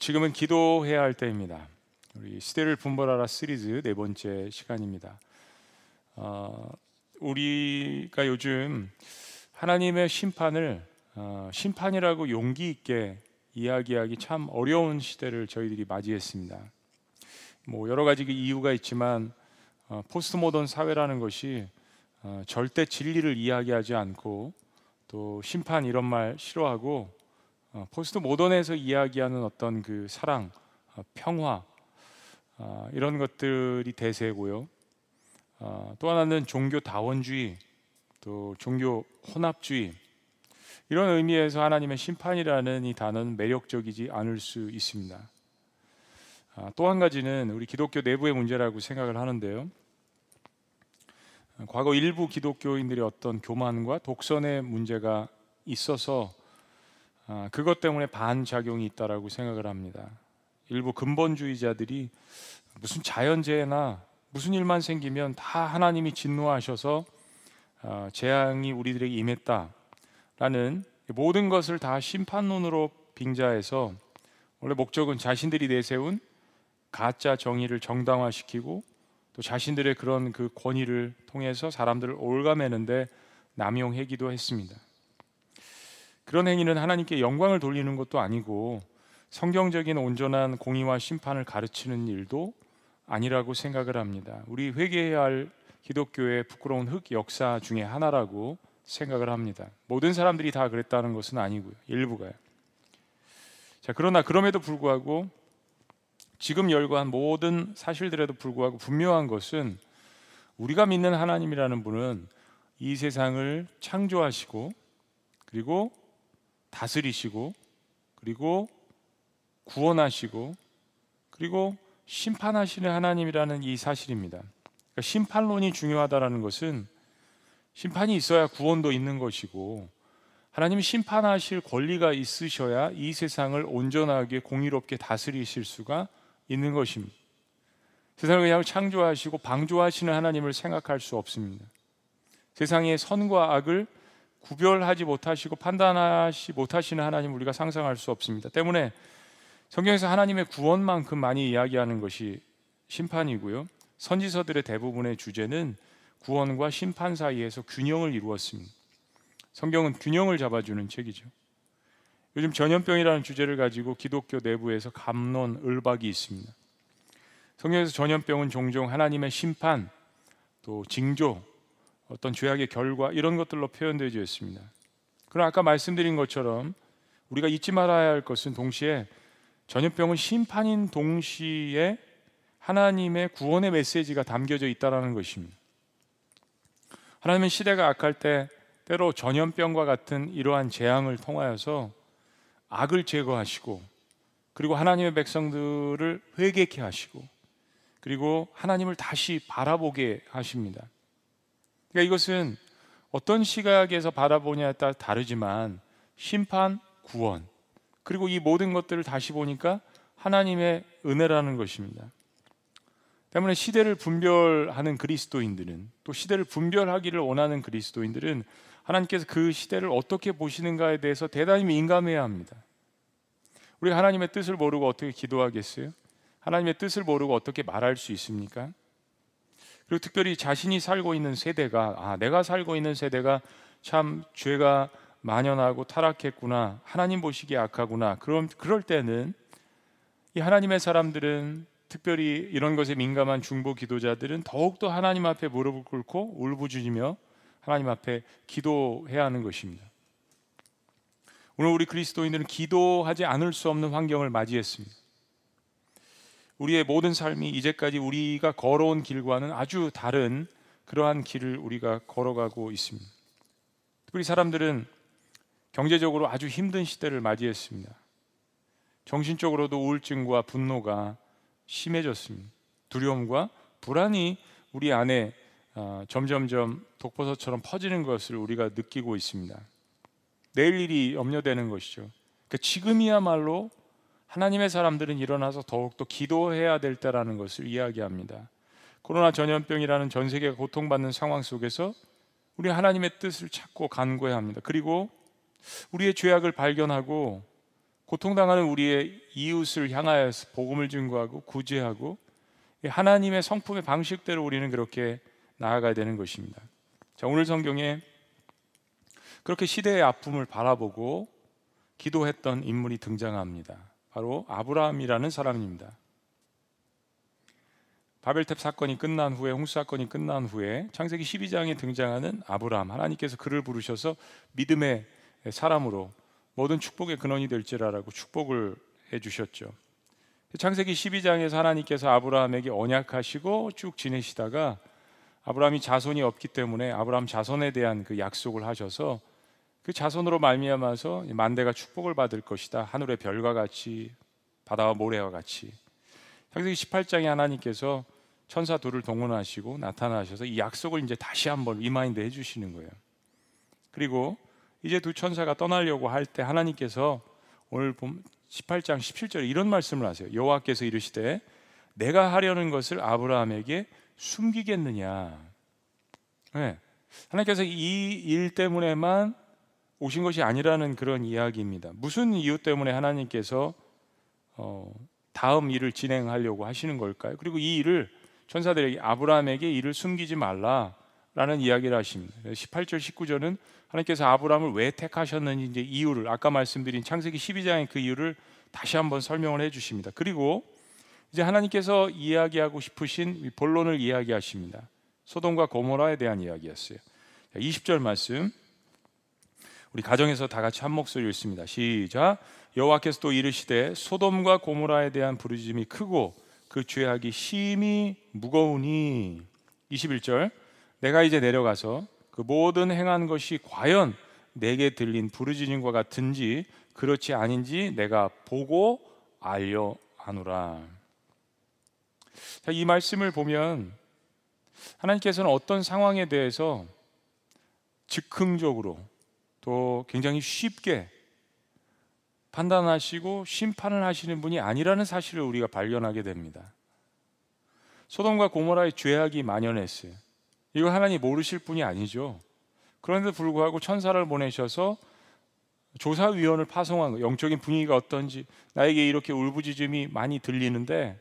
지금은 기도해야 할 때입니다. 우리 시대를 분별하라 시리즈 네 번째 시간입니다. 어, 우리가 요즘 하나님의 심판을 어, 심판이라고 용기 있게 이야기하기 참 어려운 시대를 저희들이 맞이했습니다. 뭐 여러 가지 그 이유가 있지만 어, 포스트 모던 사회라는 것이 어, 절대 진리를 이야기하지 않고 또 심판 이런 말 싫어하고 어, 포스트 모던에서 이야기하는 어떤 그 사랑, 어, 평화 어, 이런 것들이 대세고요. 어, 또 하나는 종교 다원주의, 또 종교 혼합주의 이런 의미에서 하나님의 심판이라는 이 단어는 매력적이지 않을 수 있습니다. 아, 또한 가지는 우리 기독교 내부의 문제라고 생각을 하는데요. 과거 일부 기독교인들의 어떤 교만과 독선의 문제가 있어서 아, 그것 때문에 반작용이 있다라고 생각을 합니다. 일부 근본주의자들이 무슨 자연재해나 무슨 일만 생기면 다 하나님이 진노하셔서 아, 재앙이 우리들에게 임했다라는 모든 것을 다 심판론으로 빙자해서 원래 목적은 자신들이 내세운 가짜 정의를 정당화시키고 또 자신들의 그런 그 권위를 통해서 사람들을 올가매는데 남용하기도 했습니다. 그런 행위는 하나님께 영광을 돌리는 것도 아니고 성경적인 온전한 공의와 심판을 가르치는 일도 아니라고 생각을 합니다. 우리 회개해야 할 기독교의 부끄러운 흑 역사 중에 하나라고 생각을 합니다. 모든 사람들이 다 그랬다는 것은 아니고요. 일부가요. 자, 그러나 그럼에도 불구하고 지금 열거한 모든 사실들에도 불구하고 분명한 것은 우리가 믿는 하나님이라는 분은 이 세상을 창조하시고 그리고 다스리시고 그리고 구원하시고 그리고 심판하시는 하나님이라는 이 사실입니다. 그러니까 심판론이 중요하다라는 것은 심판이 있어야 구원도 있는 것이고 하나님이 심판하실 권리가 있으셔야 이 세상을 온전하게 공의롭게 다스리실 수가 있는 것입니다. 세상을 그냥 창조하시고 방조하시는 하나님을 생각할 수 없습니다. 세상의 선과 악을 구별하지 못하시고 판단하시 못하시는 하나님 우리가 상상할 수 없습니다. 때문에 성경에서 하나님의 구원만큼 많이 이야기하는 것이 심판이고요. 선지서들의 대부분의 주제는 구원과 심판 사이에서 균형을 이루었습니다. 성경은 균형을 잡아주는 책이죠. 요즘 전염병이라는 주제를 가지고 기독교 내부에서 감론 을박이 있습니다. 성경에서 전염병은 종종 하나님의 심판, 또 징조, 어떤 죄악의 결과 이런 것들로 표현되어 있습니다. 그러나 아까 말씀드린 것처럼 우리가 잊지 말아야 할 것은 동시에 전염병은 심판인 동시에 하나님의 구원의 메시지가 담겨져 있다는 것입니다. 하나님은 시대가 악할 때 때로 전염병과 같은 이러한 재앙을 통하여서 악을 제거하시고 그리고 하나님의 백성들을 회개케 하시고 그리고 하나님을 다시 바라보게 하십니다. 그러니까 이것은 어떤 시각에서 바라보냐에 따라 다르지만 심판, 구원 그리고 이 모든 것들을 다시 보니까 하나님의 은혜라는 것입니다. 때문에 시대를 분별하는 그리스도인들은 또 시대를 분별하기를 원하는 그리스도인들은 하나님께서 그 시대를 어떻게 보시는가에 대해서 대단히 민감해야 합니다. 우리가 하나님의 뜻을 모르고 어떻게 기도하겠어요? 하나님의 뜻을 모르고 어떻게 말할 수 있습니까? 그리고 특별히 자신이 살고 있는 세대가 아, 내가 살고 있는 세대가 참 죄가 만연하고 타락했구나. 하나님 보시기에 악하구나. 그럼 그럴 때는 이 하나님의 사람들은 특별히 이런 것에 민감한 중보 기도자들은 더욱더 하나님 앞에 무릎을 꿇고 울부짖으며 하나님 앞에 기도해야 하는 것입니다. 오늘 우리 그리스도인들은 기도하지 않을 수 없는 환경을 맞이했습니다. 우리의 모든 삶이 이제까지 우리가 걸어온 길과는 아주 다른 그러한 길을 우리가 걸어가고 있습니다. 특별히 사람들은 경제적으로 아주 힘든 시대를 맞이했습니다. 정신적으로도 우울증과 분노가 심해졌습니다. 두려움과 불안이 우리 안에 어, 점점점 독버섯처럼 퍼지는 것을 우리가 느끼고 있습니다. 내일 일이 염려되는 것이죠. 그러니까 지금이야말로 하나님의 사람들은 일어나서 더욱더 기도해야 될 때라는 것을 이야기합니다. 코로나 전염병이라는 전 세계가 고통받는 상황 속에서 우리 하나님의 뜻을 찾고 간구해야 합니다. 그리고 우리의 죄악을 발견하고 고통당하는 우리의 이웃을 향하여서 복음을 증거하고 구제하고 하나님의 성품의 방식대로 우리는 그렇게 나아가야 되는 것입니다. 자, 오늘 성경에 그렇게 시대의 아픔을 바라보고 기도했던 인물이 등장합니다. 바로 아브라함이라는 사람입니다. 바벨탑 사건이 끝난 후에 홍수 사건이 끝난 후에 창세기 12장에 등장하는 아브라함 하나님께서 그를 부르셔서 믿음의 사람으로 모든 축복의 근원이 될지라라고 축복을 해 주셨죠. 창세기 12장에서 하나님께서 아브라함에게 언약하시고 쭉 지내시다가 아브라함이 자손이 없기 때문에 아브라함 자손에 대한 그 약속을 하셔서 그 자손으로 말미암아서 만대가 축복을 받을 것이다. 하늘의 별과 같이 바다와 모래와 같이. 창세기 18장에 하나님께서 천사 둘을 동원하시고 나타나셔서 이 약속을 이제 다시 한번 remind 해 주시는 거예요. 그리고 이제 두 천사가 떠나려고 할 때 하나님께서 오늘 18장 17절에 이런 말씀을 하세요. 여호와께서 이르시되 내가 하려는 것을 아브라함에게 숨기겠느냐. 네. 하나님께서 이 일 때문에만 오신 것이 아니라는 그런 이야기입니다. 무슨 이유 때문에 하나님께서 어, 다음 일을 진행하려고 하시는 걸까요? 그리고 이 일을 천사들에게 아브라함에게 이를 숨기지 말라라는 이야기를 하십니다. 18절 19절은 하나님께서 아브라함을 왜 택하셨는지 이제 이유를 아까 말씀드린 창세기 12장의 그 이유를 다시 한번 설명을 해 주십니다. 그리고 이제 하나님께서 이야기하고 싶으신 본론을 이야기하십니다. 소돔과 고모라에 대한 이야기였어요. 20절 말씀 우리 가정에서 다 같이 한 목소리 읽습니다. 시작. 여호와께서 또 이르시되 소돔과 고모라에 대한 부르짖음이 크고 그 죄악이 심히 무거우니 21절 내가 이제 내려가서 그 모든 행한 것이 과연 내게 들린 부르짖음과 같은지 그렇지 아닌지 내가 보고 알려 하노라. 자, 이 말씀을 보면 하나님께서는 어떤 상황에 대해서 즉흥적으로 또 굉장히 쉽게 판단하시고 심판을 하시는 분이 아니라는 사실을 우리가 발견하게 됩니다. 소돔과 고모라의 죄악이 만연했어요. 이거 하나님 모르실 분이 아니죠. 그런데도 불구하고 천사를 보내셔서 조사위원을 파송한 거, 영적인 분위기가 어떤지 나에게 이렇게 울부짖음이 많이 들리는데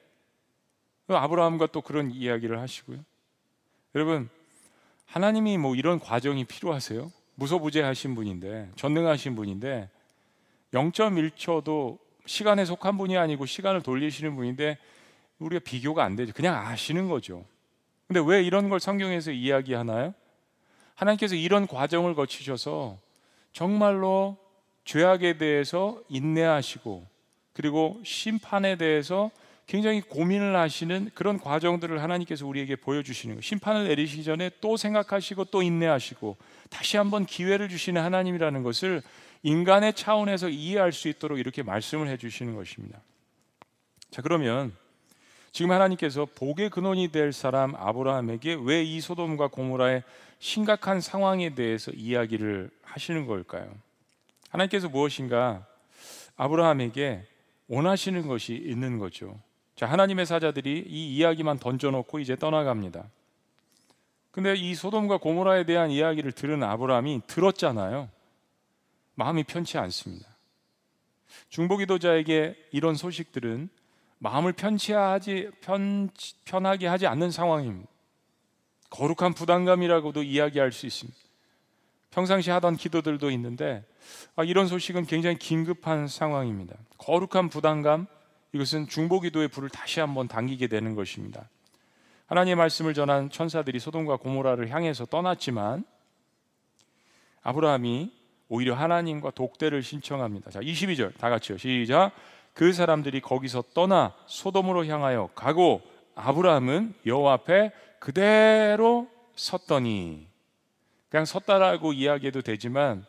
아브라함과 또 그런 이야기를 하시고요. 여러분 하나님이 뭐 이런 과정이 필요하세요? 무소부재하신 분인데 전능하신 분인데 0.1초도 시간에 속한 분이 아니고 시간을 돌리시는 분인데 우리가 비교가 안 되죠. 그냥 아시는 거죠. 근데 왜 이런 걸 성경에서 이야기하나요? 하나님께서 이런 과정을 거치셔서 정말로 죄악에 대해서 인내하시고 그리고 심판에 대해서 굉장히 고민을 하시는 그런 과정들을 하나님께서 우리에게 보여주시는 거예요. 심판을 내리시기 전에 또 생각하시고 또 인내하시고 다시 한번 기회를 주시는 하나님이라는 것을 인간의 차원에서 이해할 수 있도록 이렇게 말씀을 해주시는 것입니다. 자 그러면 지금 하나님께서 복의 근원이 될 사람 아브라함에게 왜 이 소돔과 고모라의 심각한 상황에 대해서 이야기를 하시는 걸까요? 하나님께서 무엇인가 아브라함에게 원하시는 것이 있는 거죠. 자, 하나님의 사자들이 이 이야기만 던져놓고 이제 떠나갑니다. 근데 이 소돔과 고모라에 대한 이야기를 들은 아브라함이 들었잖아요. 마음이 편치 않습니다. 중보기도자에게 이런 소식들은 마음을 편치하지 편, 편하게 하지 않는 상황입니다. 거룩한 부담감이라고도 이야기할 수 있습니다. 평상시 하던 기도들도 있는데 아, 이런 소식은 굉장히 긴급한 상황입니다. 거룩한 부담감 이것은 중보기도의 불을 다시 한번 당기게 되는 것입니다. 하나님의 말씀을 전한 천사들이 소돔과 고모라를 향해서 떠났지만 아브라함이 오히려 하나님과 독대를 신청합니다. 자, 22절 다 같이요. 시작. 그 사람들이 거기서 떠나 소돔으로 향하여 가고 아브라함은 여호와 앞에 그대로 섰더니 그냥 섰다라고 이야기해도 되지만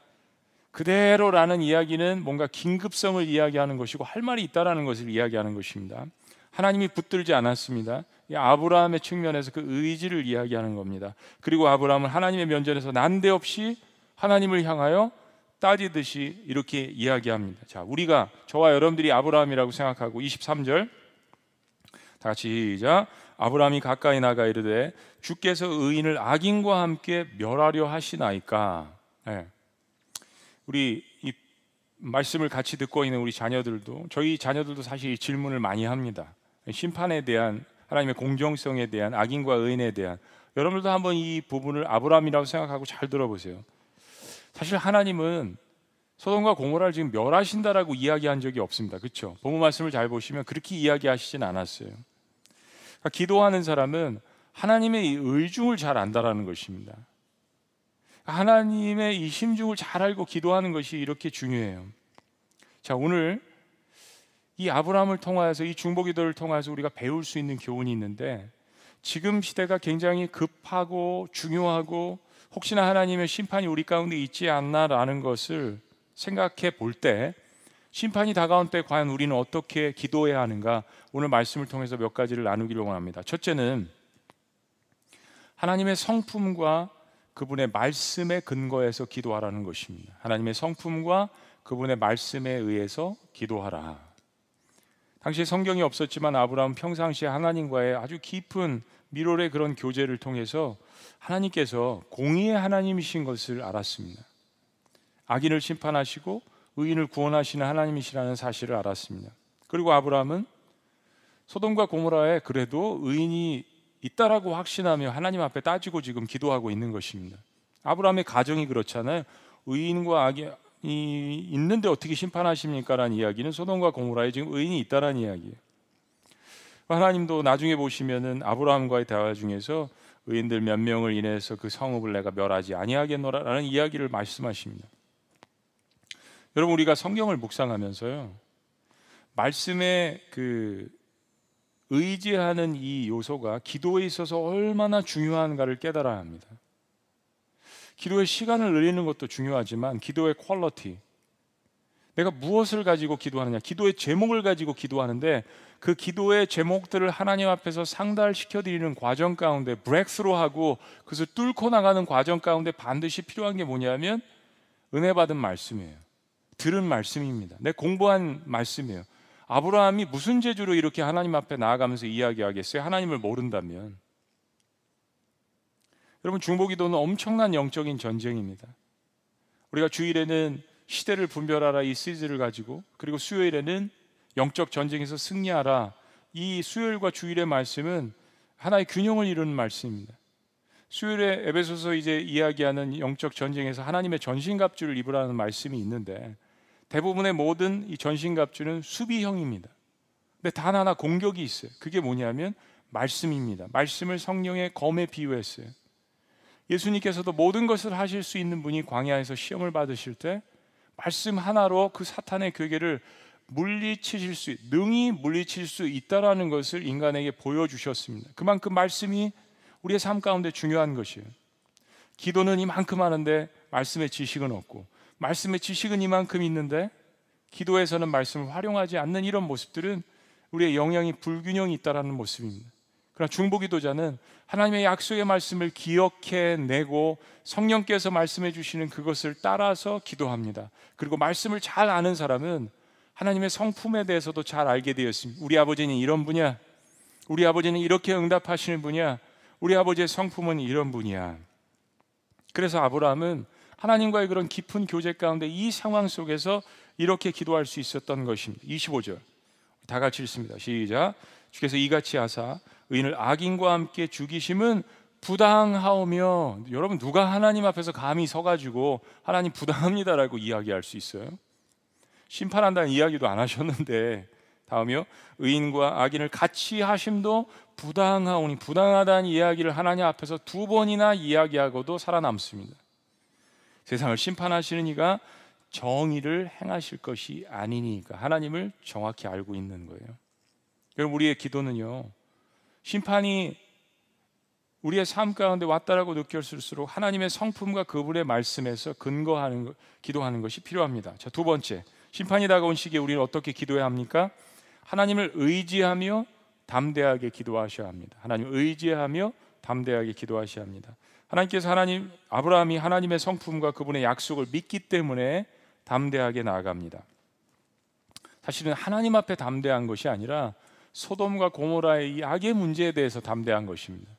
그대로라는 이야기는 뭔가 긴급성을 이야기하는 것이고 할 말이 있다라는 것을 이야기하는 것입니다. 하나님이 붙들지 않았습니다. 아브라함의 측면에서 그 의지를 이야기하는 겁니다. 그리고 아브라함은 하나님의 면전에서 난데없이 하나님을 향하여 따지듯이 이렇게 이야기합니다. 자, 우리가 저와 여러분들이 아브라함이라고 생각하고 23절 다 같이 시작. 아브라함이 가까이 나가 이르되 주께서 의인을 악인과 함께 멸하려 하시나이까. 네. 우리 이 말씀을 같이 듣고 있는 우리 자녀들도 저희 자녀들도 사실 이 질문을 많이 합니다. 심판에 대한 하나님의 공정성에 대한 악인과 의인에 대한 여러분들도 한번 이 부분을 아브라함이라고 생각하고 잘 들어보세요. 사실 하나님은 소돔과 고모라를 지금 멸하신다라고 이야기한 적이 없습니다. 그렇죠? 본문 말씀을 잘 보시면 그렇게 이야기하시진 않았어요. 그러니까 기도하는 사람은 하나님의 의중을 잘 안다라는 것입니다. 하나님의 이 심중을 잘 알고 기도하는 것이 이렇게 중요해요. 자, 오늘 이 아브라함을 통하여서 이 중보 기도를 통해서 우리가 배울 수 있는 교훈이 있는데 지금 시대가 굉장히 급하고 중요하고 혹시나 하나님의 심판이 우리 가운데 있지 않나라는 것을 생각해 볼 때 심판이 다가온 때 과연 우리는 어떻게 기도해야 하는가 오늘 말씀을 통해서 몇 가지를 나누기를 원합니다. 첫째는 하나님의 성품과 그분의 말씀에 근거해서 기도하라는 것입니다. 하나님의 성품과 그분의 말씀에 의해서 기도하라. 당시 성경이 없었지만 아브라함 평상시에 하나님과의 아주 깊은 미로의 그런 교제를 통해서 하나님께서 공의의 하나님이신 것을 알았습니다. 악인을 심판하시고 의인을 구원하시는 하나님이시라는 사실을 알았습니다. 그리고 아브라함은 소돔과 고모라에 그래도 의인이 있다라고 확신하며 하나님 앞에 따지고 지금 기도하고 있는 것입니다. 아브라함의 가정이 그렇잖아요. 의인과 악이 있는데 어떻게 심판하십니까라는 이야기는 소돔과 고모라에 지금 의인이 있다라는 이야기예요. 하나님도 나중에 보시면은 아브라함과의 대화 중에서 의인들 몇 명을 인해서 그 성읍을 내가 멸하지 아니하겠노라라는 이야기를 말씀하십니다. 여러분 우리가 성경을 묵상하면서요. 말씀의 그 의지하는 이 요소가 기도에 있어서 얼마나 중요한가를 깨달아야 합니다. 기도의 시간을 늘리는 것도 중요하지만 기도의 퀄러티 내가 무엇을 가지고 기도하느냐 기도의 제목을 가지고 기도하는데 그 기도의 제목들을 하나님 앞에서 상달시켜 드리는 과정 가운데 브렉스로 하고 그것을 뚫고 나가는 과정 가운데 반드시 필요한 게 뭐냐면 은혜 받은 말씀이에요. 들은 말씀입니다. 내 공부한 말씀이에요. 아브라함이 무슨 재주로 이렇게 하나님 앞에 나아가면서 이야기하겠어요? 하나님을 모른다면. 여러분 중보기도는 엄청난 영적인 전쟁입니다. 우리가 주일에는 시대를 분별하라 이 시즈를 가지고 그리고 수요일에는 영적 전쟁에서 승리하라 이 수요일과 주일의 말씀은 하나의 균형을 이루는 말씀입니다. 수요일에 에베소서 이제 이야기하는 영적 전쟁에서 하나님의 전신갑주를 입으라는 말씀이 있는데 대부분의 모든 이 전신갑주는 수비형입니다. 근데 단 하나 공격이 있어요. 그게 뭐냐면 말씀입니다. 말씀을 성령의 검에 비유했어요. 예수님께서도 모든 것을 하실 수 있는 분이 광야에서 시험을 받으실 때 말씀 하나로 그 사탄의 괴계를 물리치실 수, 능히 물리칠 수 있다라는 것을 인간에게 보여주셨습니다. 그만큼 말씀이 우리의 삶 가운데 중요한 것이에요. 기도는 이만큼 하는데 말씀의 지식은 없고 말씀의 지식은 이만큼 있는데 기도에서는 말씀을 활용하지 않는 이런 모습들은 우리의 영향이 불균형이 있다라는 모습입니다. 그러나 중보기도자는 하나님의 약속의 말씀을 기억해 내고 성령께서 말씀해 주시는 그것을 따라서 기도합니다. 그리고 말씀을 잘 아는 사람은 하나님의 성품에 대해서도 잘 알게 되었습니다. 우리 아버지는 이런 분이야. 우리 아버지는 이렇게 응답하시는 분이야. 우리 아버지의 성품은 이런 분이야. 그래서 아브라함은 하나님과의 그런 깊은 교제 가운데 이 상황 속에서 이렇게 기도할 수 있었던 것입니다. 25절. 다 같이 읽습니다. 시작. 주께서 이같이 하사 의인을 악인과 함께 죽이심은 부당하오며 여러분 누가 하나님 앞에서 감히 서가지고 하나님 부당합니다라고 이야기할 수 있어요? 심판한다는 이야기도 안 하셨는데 다음이요 의인과 악인을 같이 하심도 부당하오니 부당하다는 이야기를 하나님 앞에서 두 번이나 이야기하고도 살아남습니다. 세상을 심판하시는 이가 정의를 행하실 것이 아니니까 하나님을 정확히 알고 있는 거예요. 여러분 우리의 기도는요 심판이 우리의 삶 가운데 왔다라고 느꼈을수록 하나님의 성품과 그분의 말씀에서 근거하는 것, 기도하는 것이 필요합니다. 자, 두 번째. 심판이 다가온 시기에 우리는 어떻게 기도해야 합니까? 하나님을 의지하며 담대하게 기도하셔야 합니다. 하나님을 의지하며 담대하게 기도하셔야 합니다. 하나님께서 하나님 아브라함이 하나님의 성품과 그분의 약속을 믿기 때문에 담대하게 나아갑니다. 사실은 하나님 앞에 담대한 것이 아니라 소돔과 고모라의 이 악의 문제에 대해서 담대한 것입니다.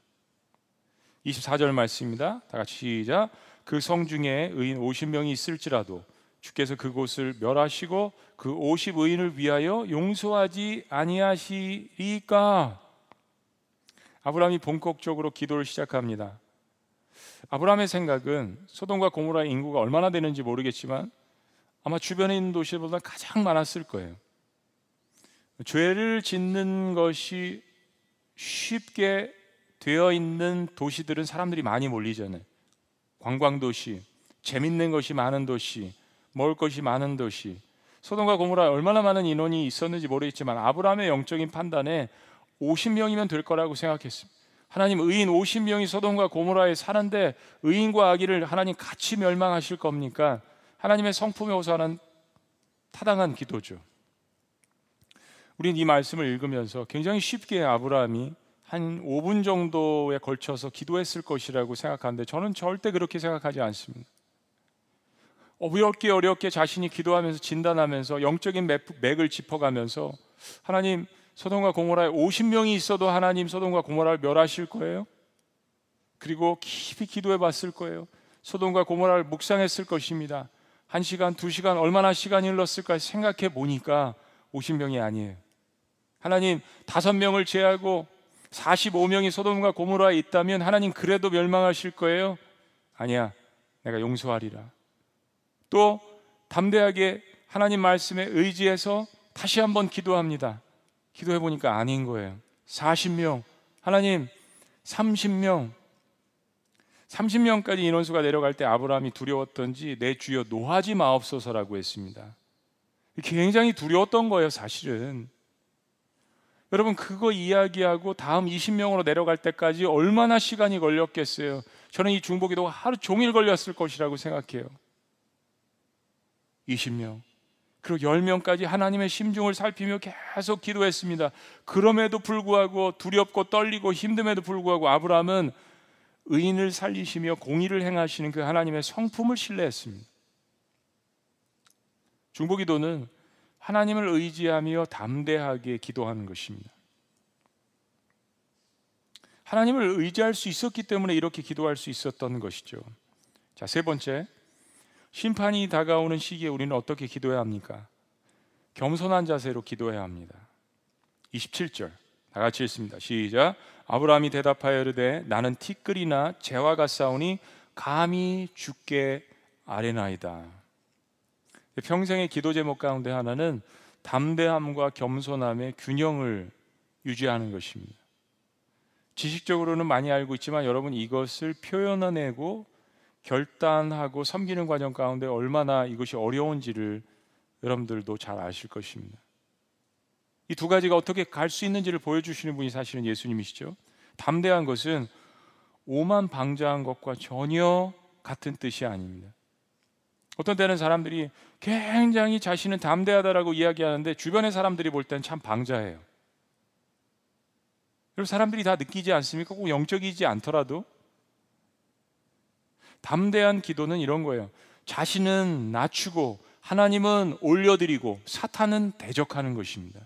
24절 말씀입니다. 다 같이 시작. 그 성 중에 의인 50명이 있을지라도 주께서 그곳을 멸하시고 그 50의인을 위하여 용서하지 아니하시리까 아브라함이 본격적으로 기도를 시작합니다. 아브라함의 생각은 소돔과 고모라의 인구가 얼마나 되는지 모르겠지만 아마 주변에 있는 도시보다 가장 많았을 거예요. 죄를 짓는 것이 쉽게 되어 있는 도시들은 사람들이 많이 몰리잖아요. 관광 도시, 재밌는 것이 많은 도시, 먹을 것이 많은 도시. 소돔과 고모라 얼마나 많은 인원이 있었는지 모르겠지만 아브라함의 영적인 판단에 50명이면 될 거라고 생각했습니다. 하나님 의인 50명이 소돔과 고모라에 사는데 의인과 악의를 하나님 같이 멸망하실 겁니까? 하나님의 성품에 호소하는 타당한 기도죠. 우리는 이 말씀을 읽으면서 굉장히 쉽게 아브라함이 한 5분 정도에 걸쳐서 기도했을 것이라고 생각하는데 저는 절대 그렇게 생각하지 않습니다. 어렵게 어렵게 자신이 기도하면서 진단하면서 영적인 맥을 짚어가면서 하나님 소돔과 고모라에 50명이 있어도 하나님 소돔과 고모라를 멸하실 거예요. 그리고 깊이 기도해 봤을 거예요. 소돔과 고모라를 묵상했을 것입니다. 한 시간, 두 시간, 얼마나 시간이 흘렀을까 생각해 보니까 50명이 아니에요. 하나님 다섯 명을 제하고 45명이 소돔과 고모라에 있다면 하나님 그래도 멸망하실 거예요? 아니야. 내가 용서하리라. 또 담대하게 하나님 말씀에 의지해서 다시 한번 기도합니다. 기도해 보니까 아닌 거예요. 40명, 하나님 30명, 30명까지 인원수가 내려갈 때 아브라함이 두려웠던지 내 주여 노하지 마옵소서라고 했습니다. 굉장히 두려웠던 거예요, 사실은. 여러분 그거 이야기하고 다음 20명으로 내려갈 때까지 얼마나 시간이 걸렸겠어요? 저는 이 중보기도가 하루 종일 걸렸을 것이라고 생각해요. 20명. 그리고 10명까지 하나님의 심중을 살피며 계속 기도했습니다. 그럼에도 불구하고 두렵고 떨리고 힘듦에도 불구하고 아브라함은 의인을 살리시며 공의를 행하시는 그 하나님의 성품을 신뢰했습니다. 중보기도는 하나님을 의지하며 담대하게 기도하는 것입니다. 하나님을 의지할 수 있었기 때문에 이렇게 기도할 수 있었던 것이죠. 자, 세 번째. 심판이 다가오는 시기에 우리는 어떻게 기도해야 합니까? 겸손한 자세로 기도해야 합니다. 27절 다 같이 읽습니다. 시작. 아브라함이 대답하여 이르되 나는 티끌이나 재와 같사오니 감히 죽게 아뢰나이다. 평생의 기도 제목 가운데 하나는 담대함과 겸손함의 균형을 유지하는 것입니다. 지식적으로는 많이 알고 있지만 여러분 이것을 표현해내고 결단하고 섬기는 과정 가운데 얼마나 이것이 어려운지를 여러분들도 잘 아실 것입니다. 이 두 가지가 어떻게 갈 수 있는지를 보여주시는 분이 사실은 예수님이시죠. 담대한 것은 오만 방자한 것과 전혀 같은 뜻이 아닙니다. 어떤 때는 사람들이 굉장히 자신은 담대하다라고 이야기하는데 주변의 사람들이 볼 때는 참 방자해요. 여러분 사람들이 다 느끼지 않습니까? 꼭 영적이지 않더라도 담대한 기도는 이런 거예요. 자신은 낮추고 하나님은 올려드리고 사탄은 대적하는 것입니다.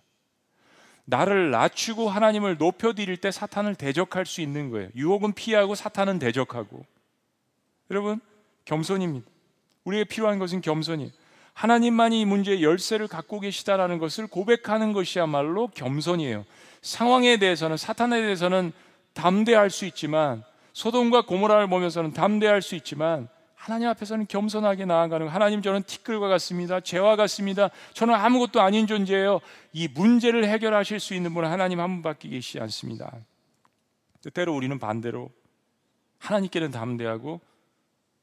나를 낮추고 하나님을 높여드릴 때 사탄을 대적할 수 있는 거예요. 유혹은 피하고 사탄은 대적하고. 여러분, 겸손입니다. 우리에게 필요한 것은 겸손이에요. 하나님만이 이 문제의 열쇠를 갖고 계시다라는 것을 고백하는 것이야말로 겸손이에요. 상황에 대해서는 사탄에 대해서는 담대할 수 있지만 소돔과 고모라를 보면서는 담대할 수 있지만 하나님 앞에서는 겸손하게 나아가는 하나님 저는 티끌과 같습니다. 죄와 같습니다. 저는 아무것도 아닌 존재예요. 이 문제를 해결하실 수 있는 분은 하나님 한 분밖에 계시지 않습니다. 때로 우리는 반대로 하나님께는 담대하고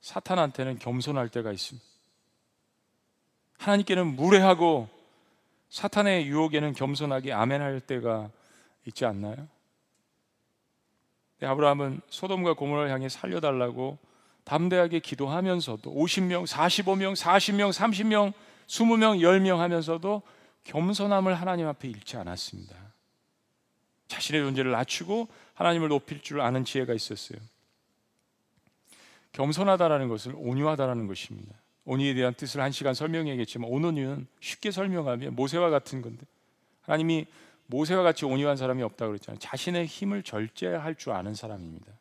사탄한테는 겸손할 때가 있습니다. 하나님께는 무례하고 사탄의 유혹에는 겸손하게 아멘할 때가 있지 않나요? 아브라함은 소돔과 고모라를 향해 살려달라고 담대하게 기도하면서도 50명, 45명, 40명, 30명, 20명, 10명 하면서도 겸손함을 하나님 앞에 잃지 않았습니다. 자신의 존재를 낮추고 하나님을 높일 줄 아는 지혜가 있었어요. 겸손하다라는 것은 온유하다라는 것입니다. 온유에 대한 뜻을 한 시간 설명해야겠지만 온유는 쉽게 설명하면 모세와 같은 건데 하나님이 모세와 같이 온유한 사람이 없다고 그랬잖아요. 자신의 힘을 절제할 줄 아는 사람입니다.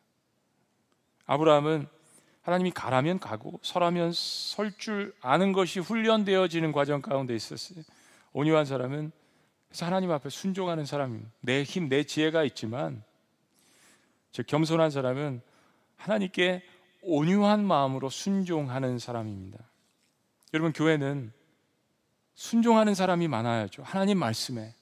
아브라함은 하나님이 가라면 가고 서라면 설 줄 아는 것이 훈련되어지는 과정 가운데 있었어요. 온유한 사람은 그래서 하나님 앞에 순종하는 사람입니다. 내 힘, 내 지혜가 있지만 즉 겸손한 사람은 하나님께 온유한 마음으로 순종하는 사람입니다. 여러분 교회는 순종하는 사람이 많아야죠. 하나님 말씀에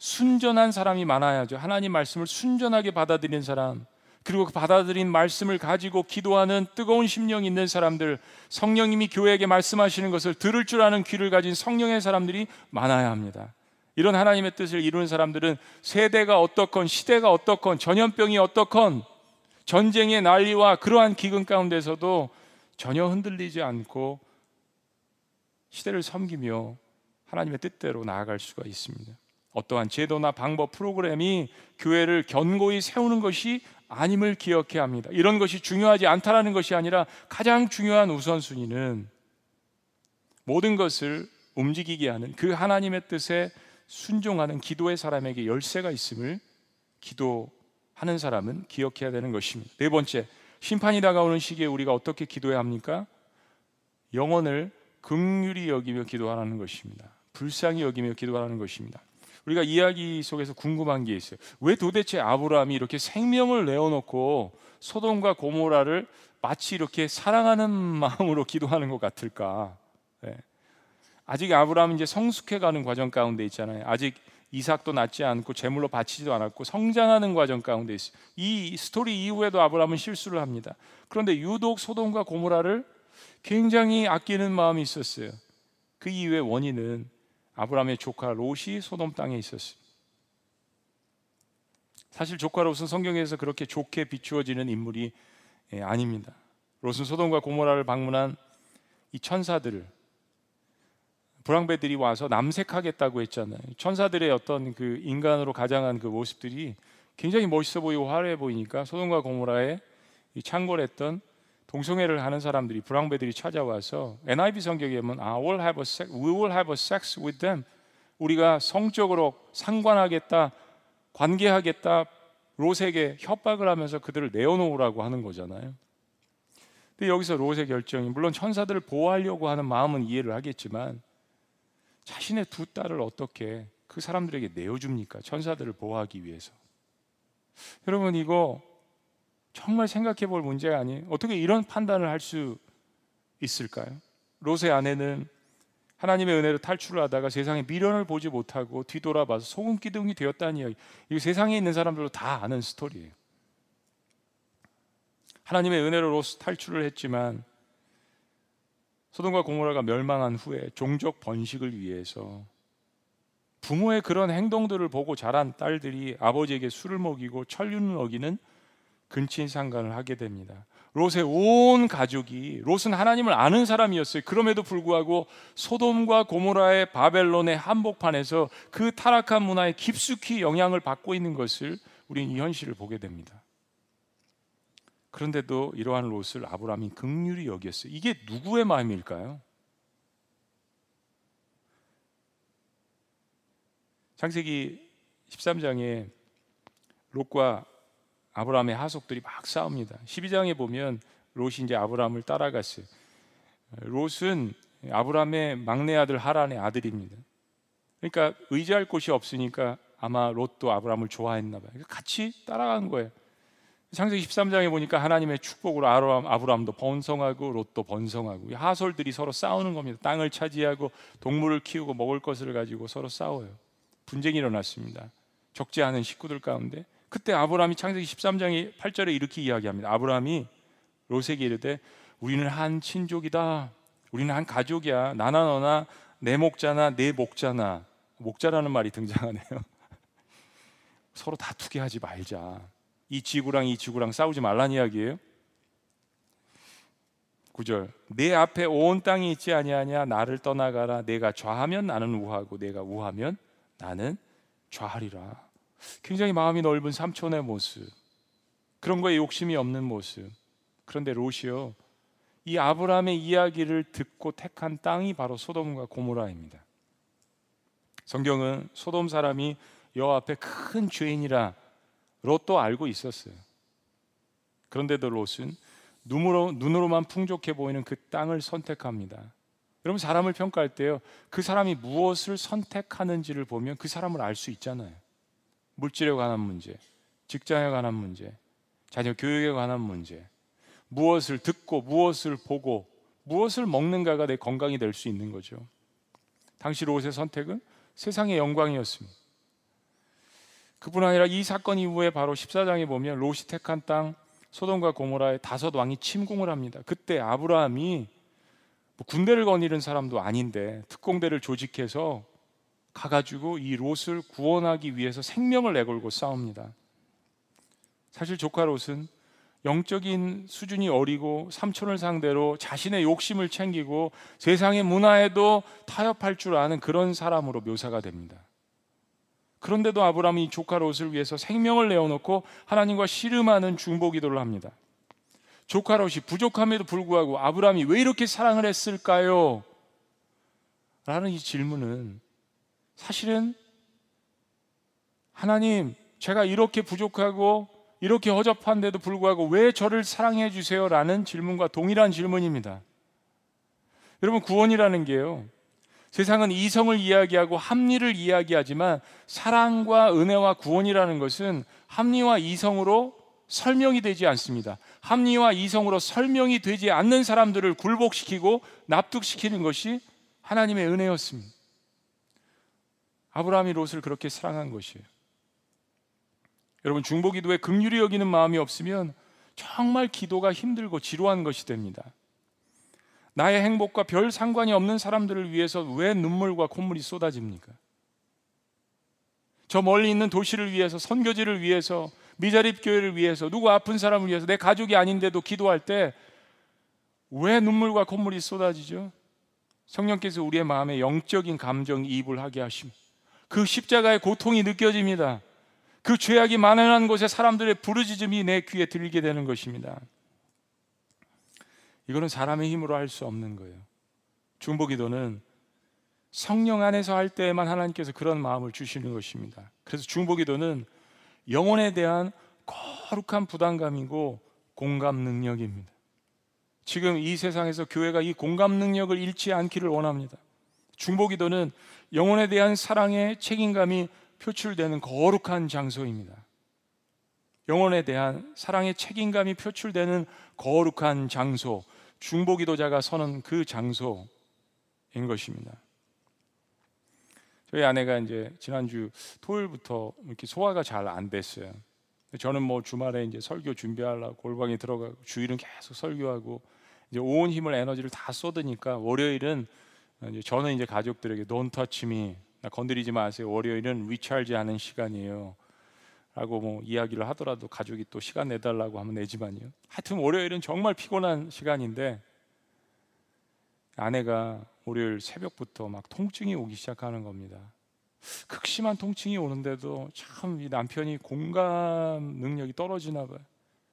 순전한 사람이 많아야죠. 하나님 말씀을 순전하게 받아들이는 사람, 그리고 그 받아들인 말씀을 가지고 기도하는 뜨거운 심령이 있는 사람들, 성령님이 교회에게 말씀하시는 것을 들을 줄 아는 귀를 가진 성령의 사람들이 많아야 합니다. 이런 하나님의 뜻을 이루는 사람들은 세대가 어떻건 시대가 어떻건 전염병이 어떻건 전쟁의 난리와 그러한 기근 가운데서도 전혀 흔들리지 않고 시대를 섬기며 하나님의 뜻대로 나아갈 수가 있습니다. 어떠한 제도나 방법, 프로그램이 교회를 견고히 세우는 것이 아님을 기억해야 합니다. 이런 것이 중요하지 않다라는 것이 아니라 가장 중요한 우선순위는 모든 것을 움직이게 하는 그 하나님의 뜻에 순종하는 기도의 사람에게 열쇠가 있음을 기도하는 사람은 기억해야 되는 것입니다. 네 번째, 심판이 다가오는 시기에 우리가 어떻게 기도해야 합니까? 영혼을 극률이 여기며 기도하라는 것입니다. 불쌍히 여기며 기도하라는 것입니다. 우리가 이야기 속에서 궁금한 게 있어요. 왜 도대체 아브라함이 이렇게 생명을 내어놓고 소돔과 고모라를 마치 이렇게 사랑하는 마음으로 기도하는 것 같을까? 네. 아직 아브라함은 이제 성숙해가는 과정 가운데 있잖아요. 아직 이삭도 낳지 않고 제물로 바치지도 않았고 성장하는 과정 가운데 있어요. 이 스토리 이후에도 아브라함은 실수를 합니다. 그런데 유독 소돔과 고모라를 굉장히 아끼는 마음이 있었어요. 그 이유의 원인은 아브라함의 조카 롯이 소돔 땅에 있었습니다. 사실 조카 롯은 성경에서 그렇게 좋게 비추어지는 인물이 예, 아닙니다. 롯은 소돔과 고모라를 방문한 이 천사들을 불황배들이 와서 남색하겠다고 했잖아요. 천사들의 어떤 그 인간으로 가장한 그 모습들이 굉장히 멋있어 보이고 화려해 보이니까 소돔과 고모라에 창궐했던 동성애를 하는 사람들이 불황배들이 찾아와서 NIV 성경에 보면 아, will have a sex, we will have a sex with them. 우리가 성적으로 상관하겠다, 관계하겠다, 롯에게 협박을 하면서 그들을 내어놓으라고 하는 거잖아요. 근데 여기서 롯의 결정이 물론 천사들을 보호하려고 하는 마음은 이해를 하겠지만 자신의 두 딸을 어떻게 그 사람들에게 내어줍니까? 천사들을 보호하기 위해서. 여러분 이거 정말 생각해 볼 문제가 아니에요. 어떻게 이런 판단을 할 수 있을까요? 롯의 아내는 하나님의 은혜로 탈출을 하다가 세상에 미련을 보지 못하고 뒤돌아봐서 소금 기둥이 되었다는 이야기. 이거 세상에 있는 사람들도 다 아는 스토리예요. 하나님의 은혜로 롯 탈출을 했지만 소돔과 고모라가 멸망한 후에 종족 번식을 위해서 부모의 그런 행동들을 보고 자란 딸들이 아버지에게 술을 먹이고 천륜을 어기는 근친 상간을 하게 됩니다. 롯의 온 가족이 롯은 하나님을 아는 사람이었어요. 그럼에도 불구하고 소돔과 고모라의 바벨론의 한복판에서 그 타락한 문화에 깊숙이 영향을 받고 있는 것을 우리는 이 현실을 보게 됩니다. 그런데도 이러한 롯을 아브라함이 극률이 여겼어요. 이게 누구의 마음일까요? 창세기 13장에 롯과 아브라함의 하속들이 막 싸웁니다. 12장에 보면 롯이 이제 아브라함을 따라갔어요. 롯은 아브라함의 막내 아들 하란의 아들입니다. 그러니까 의지할 곳이 없으니까 아마 롯도 아브라함을 좋아했나 봐요. 같이 따라간 거예요. 창세기 13장에 보니까 하나님의 축복으로 아브라함, 아브라함도 번성하고 롯도 번성하고 하솔들이 서로 싸우는 겁니다. 땅을 차지하고 동물을 키우고 먹을 것을 가지고 서로 싸워요. 분쟁이 일어났습니다. 적지 않은 식구들 가운데 그때 아브라함이 창세기 13장의 8절에 이렇게 이야기합니다. 아브라함이 롯에게 이르되 우리는 한 친족이다. 우리는 한 가족이야. 나나 너나 내 목자나 내 목자나 목자라는 말이 등장하네요. 서로 다투게 하지 말자. 이 지구랑 이 지구랑 싸우지 말란 이야기예요. 9절 내 앞에 온 땅이 있지 아니하냐 나를 떠나가라 내가 좌하면 나는 우하고 내가 우하면 나는 좌하리라. 굉장히 마음이 넓은 삼촌의 모습. 그런 거에 욕심이 없는 모습. 그런데 롯이요. 이 아브라함의 이야기를 듣고 택한 땅이 바로 소돔과 고모라입니다. 성경은 소돔 사람이 여호와 앞에 큰 죄인이라 롯도 알고 있었어요. 그런데도 롯은 눈으로, 눈으로만 풍족해 보이는 그 땅을 선택합니다. 여러분 사람을 평가할 때요. 그 사람이 무엇을 선택하는지를 보면 그 사람을 알 수 있잖아요. 물질에 관한 문제, 직장에 관한 문제, 자녀 교육에 관한 문제, 무엇을 듣고 무엇을 보고 무엇을 먹는가가 내 건강이 될 수 있는 거죠. 당시 롯의 선택은 세상의 영광이었습니다. 그뿐 아니라 이 사건 이후에 바로 14장에 보면 롯이 택한 땅 소돔과 고모라의 다섯 왕이 침공을 합니다. 그때 아브라함이 뭐 군대를 거니는 사람도 아닌데 특공대를 조직해서 가가지고 이 롯을 구원하기 위해서 생명을 내걸고 싸웁니다. 사실 조카 롯은 영적인 수준이 어리고 삼촌을 상대로 자신의 욕심을 챙기고 세상의 문화에도 타협할 줄 아는 그런 사람으로 묘사가 됩니다. 그런데도 아브라함이 조카 롯을 위해서 생명을 내어놓고 하나님과 씨름하는 중보 기도를 합니다. 조카 롯이 부족함에도 불구하고 아브라함이 왜 이렇게 사랑을 했을까요? 라는 이 질문은 사실은 하나님, 제가 이렇게 부족하고 이렇게 허접한데도 불구하고 왜 저를 사랑해 주세요? 라는 질문과 동일한 질문입니다. 여러분, 구원이라는 게요. 세상은 이성을 이야기하고 합리를 이야기하지만 사랑과 은혜와 구원이라는 것은 합리와 이성으로 설명이 되지 않습니다. 합리와 이성으로 설명이 되지 않는 사람들을 굴복시키고 납득시키는 것이 하나님의 은혜였습니다. 아브라함이 롯을 그렇게 사랑한 것이에요. 여러분 중보 기도에 극률이 여기는 마음이 없으면 정말 기도가 힘들고 지루한 것이 됩니다. 나의 행복과 별 상관이 없는 사람들을 위해서 왜 눈물과 콧물이 쏟아집니까? 저 멀리 있는 도시를 위해서 선교지를 위해서 미자립 교회를 위해서 누구 아픈 사람을 위해서 내 가족이 아닌데도 기도할 때 왜 눈물과 콧물이 쏟아지죠? 성령께서 우리의 마음에 영적인 감정 이입을 하게 하심. 그 십자가의 고통이 느껴집니다. 그 죄악이 만연한 곳에 사람들의 부르짖음이 내 귀에 들리게 되는 것입니다. 이거는 사람의 힘으로 할 수 없는 거예요. 중보 기도는 성령 안에서 할 때에만 하나님께서 그런 마음을 주시는 것입니다. 그래서 중보 기도는 영혼에 대한 거룩한 부담감이고 공감 능력입니다. 지금 이 세상에서 교회가 이 공감 능력을 잃지 않기를 원합니다. 중보기도는 영혼에 대한 사랑의 책임감이 표출되는 거룩한 장소입니다. 영혼에 대한 사랑의 책임감이 표출되는 거룩한 장소, 중보기도자가 서는 그 장소인 것입니다. 저희 아내가 이제 지난주 토요일부터 이렇게 소화가 잘 안 됐어요. 저는 뭐 주말에 이제 설교 준비하려고 골방에 들어가고 주일은 계속 설교하고 이제 온 힘을 에너지를 다 쏟으니까 월요일은 이제 저는 이제 가족들에게 Don't touch me 나 건드리지 마세요. 월요일은 리찰지 하는 시간이에요. 라고 뭐 이야기를 하더라도 가족이 또 시간 내달라고 하면 내지만요. 하여튼 월요일은 정말 피곤한 시간인데 아내가 월요일 새벽부터 막 통증이 오기 시작하는 겁니다. 극심한 통증이 오는데도 참 남편이 공감 능력이 떨어지나 봐요.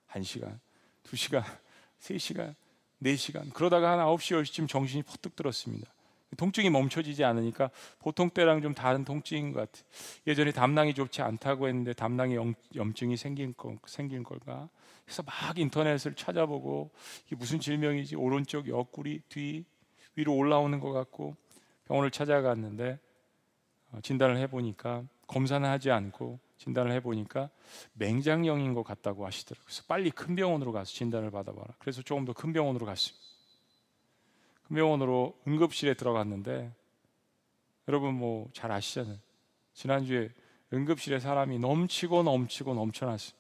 한 시간, 두 시간, 세 시간, 네 시간. 그러다가 한 9시, 10시쯤 정신이 퍼뜩 들었습니다. 통증이 멈춰지지 않으니까 보통 때랑 좀 다른 통증인 것 같아. 예전에 담낭이 좋지 않다고 했는데 담낭에 염, 증이 생긴 거, 생긴 걸까? 그래서 막 인터넷을 찾아보고 이게 무슨 질병이지? 오른쪽 옆구리 뒤 위로 올라오는 것 같고 병원을 찾아갔는데 어, 진단을 해보니까 검사는 하지 않고 진단을 해보니까 맹장염인 것 같다고 하시더라고요. 그래서 빨리 큰 병원으로 가서 진단을 받아봐라. 그래서 조금 더 큰 병원으로 갔습니다. 큰 병원으로 응급실에 들어갔는데 여러분 뭐 잘 아시잖아요. 지난주에 응급실에 사람이 넘치고 넘치고 넘쳐났습니다.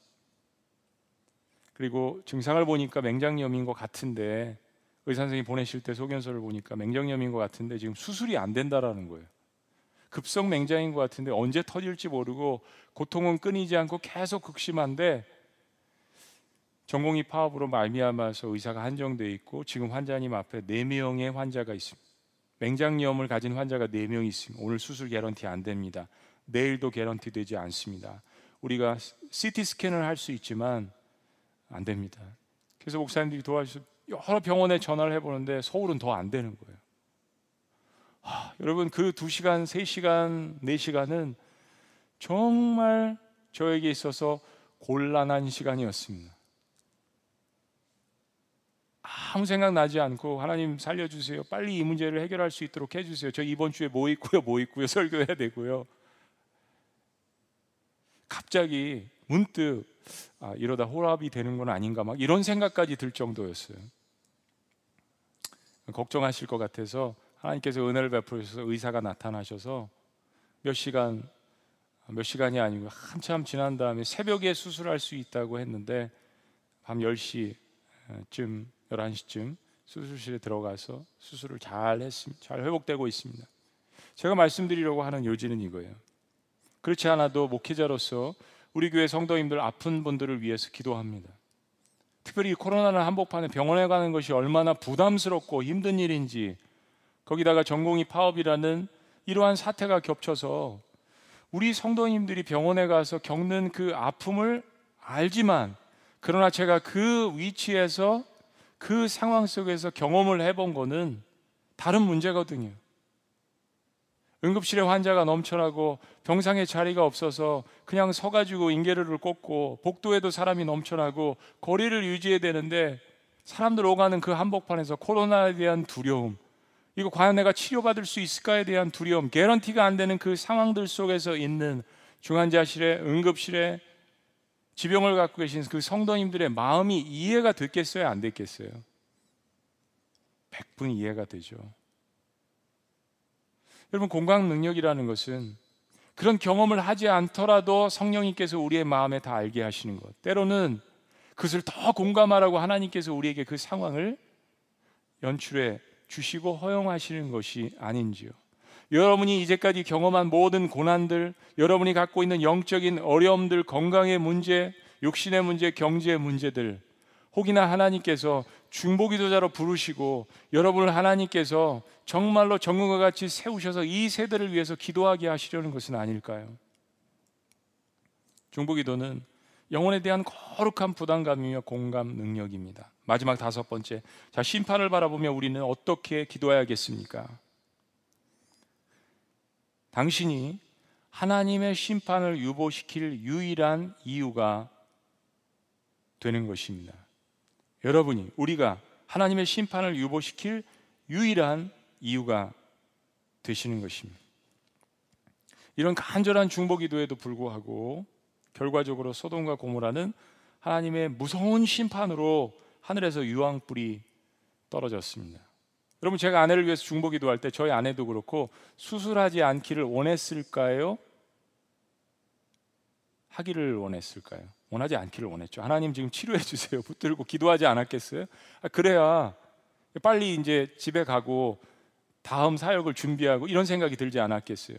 그리고 증상을 보니까 맹장염인 것 같은데 의사 선생님이 보내실 때 소견서를 보니까 맹장염인 것 같은데 지금 수술이 안 된다라는 거예요. 급성 맹장인 것 같은데 언제 터질지 모르고 고통은 끊이지 않고 계속 극심한데 전공의 파업으로 말미암아서 의사가 한정돼 있고 지금 환자님 앞에 4명의 환자가 있습니다. 맹장염을 가진 환자가 4명 있습니다. 오늘 수술 개런티 안 됩니다. 내일도 개런티 되지 않습니다. 우리가 CT 스캔을 할 수 있지만 안 됩니다. 그래서 목사님들이 도와주셔서 여러 병원에 전화를 해보는데 서울은 더 안 되는 거예요. 하, 여러분 그 2시간, 3시간, 4시간은 정말 저에게 있어서 곤란한 시간이었습니다. 아무 생각 나지 않고 하나님 살려주세요. 빨리 이 문제를 해결할 수 있도록 해주세요. 저 이번 주에 뭐 있고요, 뭐 있고요, 설교해야 되고요. 갑자기 문득 아, 이러다 호랍이 되는 건 아닌가 막 이런 생각까지 들 정도였어요. 걱정하실 것 같아서 하나님께서 은혜를 베풀어서 의사가 나타나셔서 몇 시간 몇 시간이 아니고 한참 지난 다음에 새벽에 수술할 수 있다고 했는데 밤 10시쯤 11시쯤 수술실에 들어가서 수술을 잘 했습니다. 잘 회복되고 있습니다. 제가 말씀드리려고 하는 요지는 이거예요. 그렇지 않아도 목회자로서 우리 교회 성도님들 아픈 분들을 위해서 기도합니다. 특별히 코로나는 한복판에 병원에 가는 것이 얼마나 부담스럽고 힘든 일인지 거기다가 전공이 파업이라는 이러한 사태가 겹쳐서 우리 성도님들이 병원에 가서 겪는 그 아픔을 알지만 그러나 제가 그 위치에서 그 상황 속에서 경험을 해본 거는 다른 문제거든요. 응급실에 환자가 넘쳐나고 병상에 자리가 없어서 그냥 서가지고 인계를 꽂고 복도에도 사람이 넘쳐나고 거리를 유지해야 되는데 사람들 오가는 그 한복판에서 코로나에 대한 두려움, 이거 과연 내가 치료받을 수 있을까에 대한 두려움, 개런티가 안 되는 그 상황들 속에서 있는 중환자실에 응급실에 지병을 갖고 계신 그 성도님들의 마음이 이해가 됐겠어요, 안 됐겠어요? 100분 이해가 되죠. 여러분 공감 능력이라는 것은 그런 경험을 하지 않더라도 성령님께서 우리의 마음에 다 알게 하시는 것. 때로는 그것을 더 공감하라고 하나님께서 우리에게 그 상황을 연출해 주시고 허용하시는 것이 아닌지요. 여러분이 이제까지 경험한 모든 고난들, 여러분이 갖고 있는 영적인 어려움들, 건강의 문제, 육신의 문제, 경제의 문제들, 혹이나 하나님께서 중보기도자로 부르시고 여러분을 하나님께서 정말로 정금과 같이 세우셔서 이 세대를 위해서 기도하게 하시려는 것은 아닐까요? 중보기도는 영혼에 대한 거룩한 부담감이며 공감 능력입니다. 마지막 다섯 번째. 자, 심판을 바라보며 우리는 어떻게 기도해야겠습니까? 당신이 하나님의 심판을 유보시킬 유일한 이유가 되는 것입니다. 여러분이 우리가 하나님의 심판을 유보시킬 유일한 이유가 되시는 것입니다. 이런 간절한 중보 기도에도 불구하고 결과적으로 소돔과 고모라는 하나님의 무서운 심판으로 하늘에서 유황불이 떨어졌습니다. 여러분 제가 아내를 위해서 중보 기도할 때 저희 아내도 그렇고 수술하지 않기를 원했을까요? 하기를 원했을까요? 원하지 않기를 원했죠. 하나님 지금 치료해 주세요. 붙들고 기도하지 않았겠어요? 아, 그래야 빨리 이제 집에 가고 다음 사역을 준비하고 이런 생각이 들지 않았겠어요?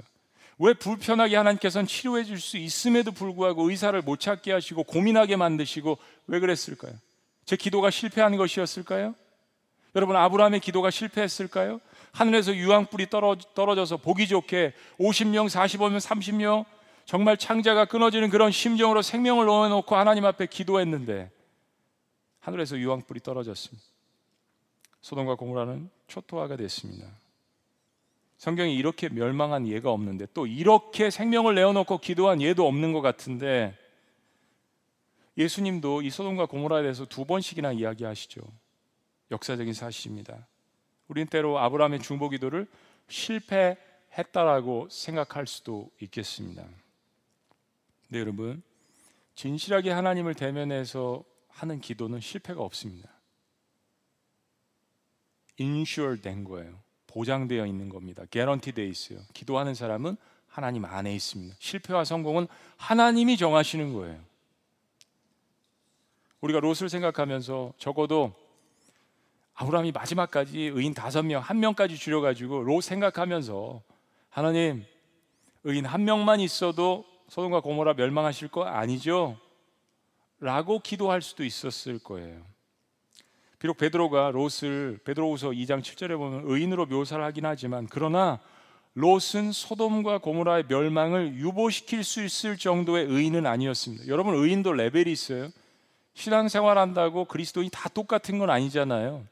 왜 불편하게 하나님께서는 치료해 줄 수 있음에도 불구하고 의사를 못 찾게 하시고 고민하게 만드시고 왜 그랬을까요? 제 기도가 실패한 것이었을까요? 여러분 아브라함의 기도가 실패했을까요? 하늘에서 유황불이 떨어져서 보기 좋게 50명, 45명, 30명 정말 창자가 끊어지는 그런 심정으로 생명을 넣어놓고 하나님 앞에 기도했는데 하늘에서 유황불이 떨어졌습니다. 소돔과 고모라는 초토화가 됐습니다. 성경이 이렇게 멸망한 예가 없는데 또 이렇게 생명을 내어놓고 기도한 예도 없는 것 같은데 예수님도 이 소돔과 고모라에 대해서 두 번씩이나 이야기하시죠. 역사적인 사실입니다. 우린 때로 아브라함의 중보 기도를 실패했다라고 생각할 수도 있겠습니다. 네, 여러분. 진실하게 하나님을 대면해서 하는 기도는 실패가 없습니다. 인슈얼 된 거예요. 보장되어 있는 겁니다. 개런티 돼 있어요. 기도하는 사람은 하나님 안에 있습니다. 실패와 성공은 하나님이 정하시는 거예요. 우리가 롯을 생각하면서 적어도 아브라함이 마지막까지 의인 다섯 명, 한 명까지 줄여가지고 롯 생각하면서 하나님 의인 한 명만 있어도 소돔과 고모라 멸망하실 거 아니죠? 라고 기도할 수도 있었을 거예요. 비록 베드로가 롯을 베드로후서 2장 7절에 보면 의인으로 묘사를 하긴 하지만 그러나 롯은 소돔과 고모라의 멸망을 유보시킬 수 있을 정도의 의인은 아니었습니다. 여러분 의인도 레벨이 있어요. 신앙생활 한다고 그리스도인이 다 똑같은 건 아니잖아요.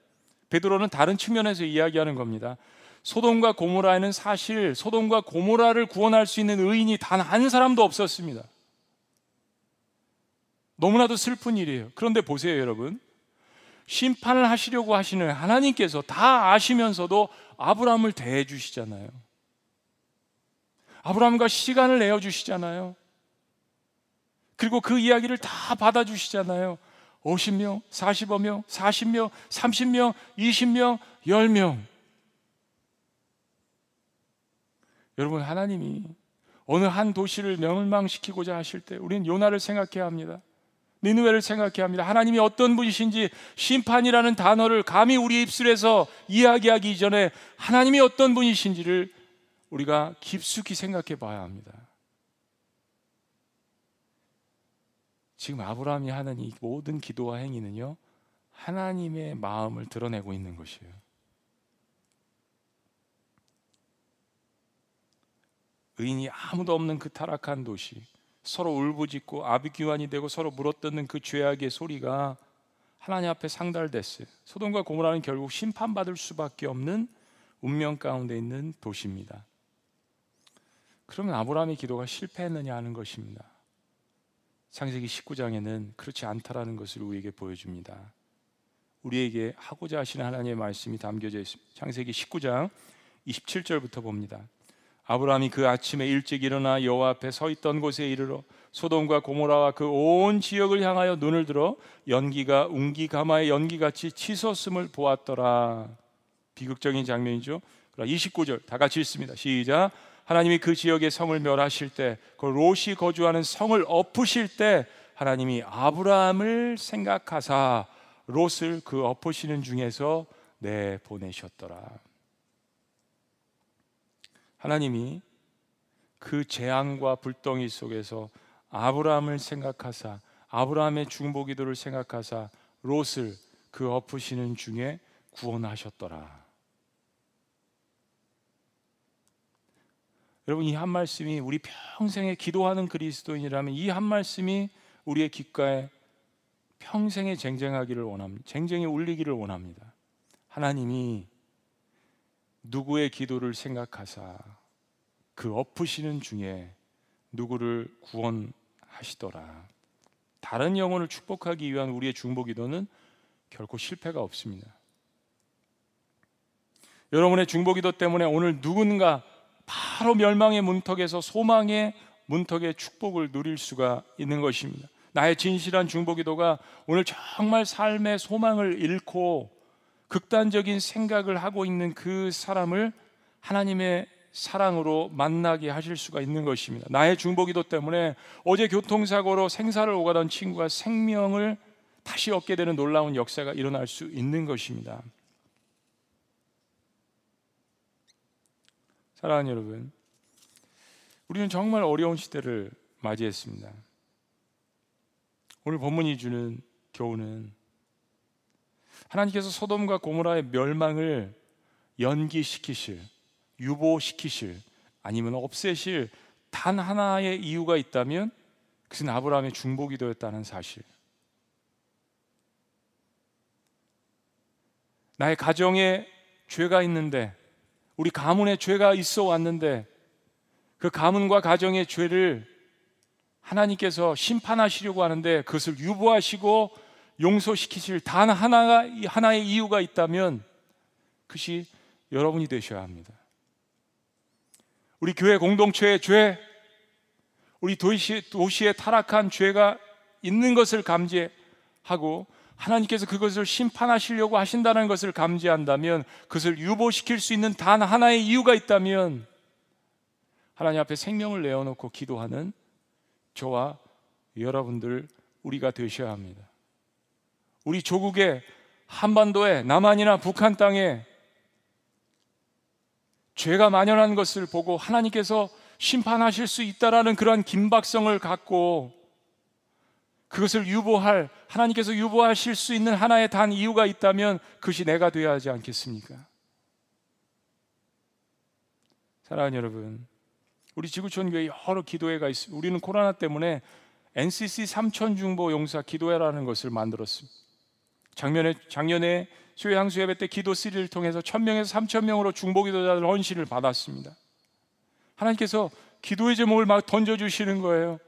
베드로는 다른 측면에서 이야기하는 겁니다. 소돔과 고모라에는 사실 소돔과 고모라를 구원할 수 있는 의인이 단 한 사람도 없었습니다. 너무나도 슬픈 일이에요. 그런데 보세요, 여러분. 심판을 하시려고 하시는 하나님께서 다 아시면서도 아브라함을 대해 주시잖아요. 아브라함과 시간을 내어 주시잖아요. 그리고 그 이야기를 다 받아 주시잖아요. 50명, 45명, 40명, 30명, 20명, 10명. 여러분 하나님이 어느 한 도시를 멸망시키고자 하실 때 우리는 요나를 생각해야 합니다. 니누웨를 생각해야 합니다. 하나님이 어떤 분이신지 심판이라는 단어를 감히 우리 입술에서 이야기하기 이전에 하나님이 어떤 분이신지를 우리가 깊숙이 생각해 봐야 합니다. 지금 아브라함이 하는 이 모든 기도와 행위는요, 하나님의 마음을 드러내고 있는 것이에요. 의인이 아무도 없는 그 타락한 도시, 서로 울부짖고 아비규환이 되고 서로 물어뜯는 그 죄악의 소리가 하나님 앞에 상달됐어요. 소돔과 고모라는 결국 심판받을 수밖에 없는 운명 가운데 있는 도시입니다. 그러면 아브라함의 기도가 실패했느냐 하는 것입니다. 창세기 19장에는 그렇지 않다라는 것을 우리에게 보여줍니다. 우리에게 하고자 하시는 하나님의 말씀이 담겨져 있습니다. 창세기 19장 27절부터 봅니다. 아브라함이 그 아침에 일찍 일어나 여호와 앞에 서 있던 곳에 이르러 소돔과 고모라와 그 온 지역을 향하여 눈을 들어 연기가 웅기 가마의 연기같이 치솟음을 보았더라. 비극적인 장면이죠. 29절 다 같이 읽습니다. 시작. 하나님이 그 지역의 성을 멸하실 때, 그 롯이 거주하는 성을 엎으실 때, 하나님이 아브라함을 생각하사 롯을 그 엎으시는 중에서 내 보내셨더라. 하나님이 그 재앙과 불덩이 속에서 아브라함을 생각하사 아브라함의 중보 기도를 생각하사 롯을 그 엎으시는 중에 구원하셨더라. 여러분 이 한 말씀이 우리 평생에 기도하는 그리스도인이라면 이 한 말씀이 우리의 귓가에 평생에 쟁쟁하기를 원합니다. 쟁쟁이 울리기를 원합니다. 하나님이 누구의 기도를 생각하사 그 엎으시는 중에 누구를 구원하시더라. 다른 영혼을 축복하기 위한 우리의 중보 기도는 결코 실패가 없습니다. 여러분의 중보 기도 때문에 오늘 누군가 바로 멸망의 문턱에서 소망의 문턱의 축복을 누릴 수가 있는 것입니다. 나의 진실한 중보 기도가 오늘 정말 삶의 소망을 잃고 극단적인 생각을 하고 있는 그 사람을 하나님의 사랑으로 만나게 하실 수가 있는 것입니다. 나의 중보기도 때문에 어제 교통사고로 생사를 오가던 친구가 생명을 다시 얻게 되는 놀라운 역사가 일어날 수 있는 것입니다. 사랑하는 여러분, 우리는 정말 어려운 시대를 맞이했습니다. 오늘 본문이 주는 교훈은 하나님께서 소돔과 고모라의 멸망을 연기시키실, 유보시키실, 아니면 없애실 단 하나의 이유가 있다면 그것은 아브라함의 중보기도였다는 사실. 나의 가정에 죄가 있는데 우리 가문에 죄가 있어 왔는데 그 가문과 가정의 죄를 하나님께서 심판하시려고 하는데 그것을 유보하시고 용서시키실 단 하나가 하나의 이유가 있다면 그것이 여러분이 되셔야 합니다. 우리 교회 공동체의 죄, 우리 도시, 도시에 타락한 죄가 있는 것을 감지하고 하나님께서 그것을 심판하시려고 하신다는 것을 감지한다면 그것을 유보시킬 수 있는 단 하나의 이유가 있다면 하나님 앞에 생명을 내어놓고 기도하는 저와 여러분들 우리가 되셔야 합니다. 우리 조국의 한반도에 남한이나 북한 땅에 죄가 만연한 것을 보고 하나님께서 심판하실 수 있다라는 그러한 긴박성을 갖고 그것을 유보할 하나님께서 유보하실 수 있는 하나의 단 이유가 있다면 그것이 내가 되어야 하지 않겠습니까? 사랑하는 여러분, 우리 지구촌 교회 여러 기도회가 있습니다. 우리는 코로나 때문에 NCC 삼천 중보 용사 기도회라는 것을 만들었습니다. 작년에 작년에 수요 향수 예배 때 기도 시리를 통해서 천명에서 삼천 명으로 중보 기도자들 헌신을 받았습니다. 하나님께서 기도의 제목을 막 던져 주시는 거예요.